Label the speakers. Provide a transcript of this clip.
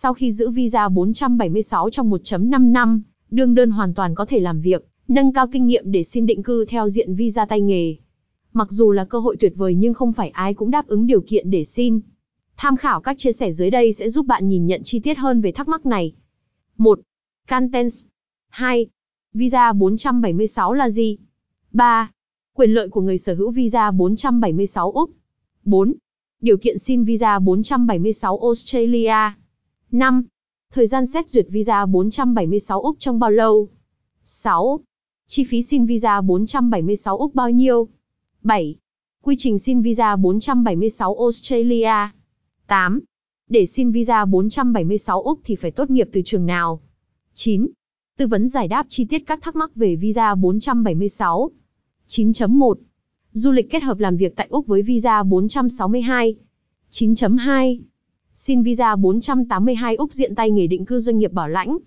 Speaker 1: Sau khi giữ visa 476 trong 1.5 năm, đương đơn hoàn toàn có thể làm việc, nâng cao kinh nghiệm để xin định cư theo diện visa tay nghề. Mặc dù là cơ hội tuyệt vời nhưng không phải ai cũng đáp ứng điều kiện để xin. Tham khảo các chia sẻ dưới đây sẽ giúp bạn nhìn nhận chi tiết hơn về thắc mắc này. 1. Contents 2. Visa 476 là gì? 3. Quyền lợi của người sở hữu visa 476 Úc 4. Điều kiện xin visa 476 Australia 5. Thời gian xét duyệt visa 476 Úc trong bao lâu? 6. Chi phí xin visa 476 Úc bao nhiêu? 7. Quy trình xin visa 476 Australia 8. Để xin visa 476 Úc thì phải tốt nghiệp từ trường nào? 9. Tư vấn giải đáp chi tiết các thắc mắc về visa 476. 9.1. Du lịch kết hợp làm việc tại Úc với visa 462. 9.2. Xin visa 482 Úc diện tay nghề định cư doanh nghiệp bảo lãnh.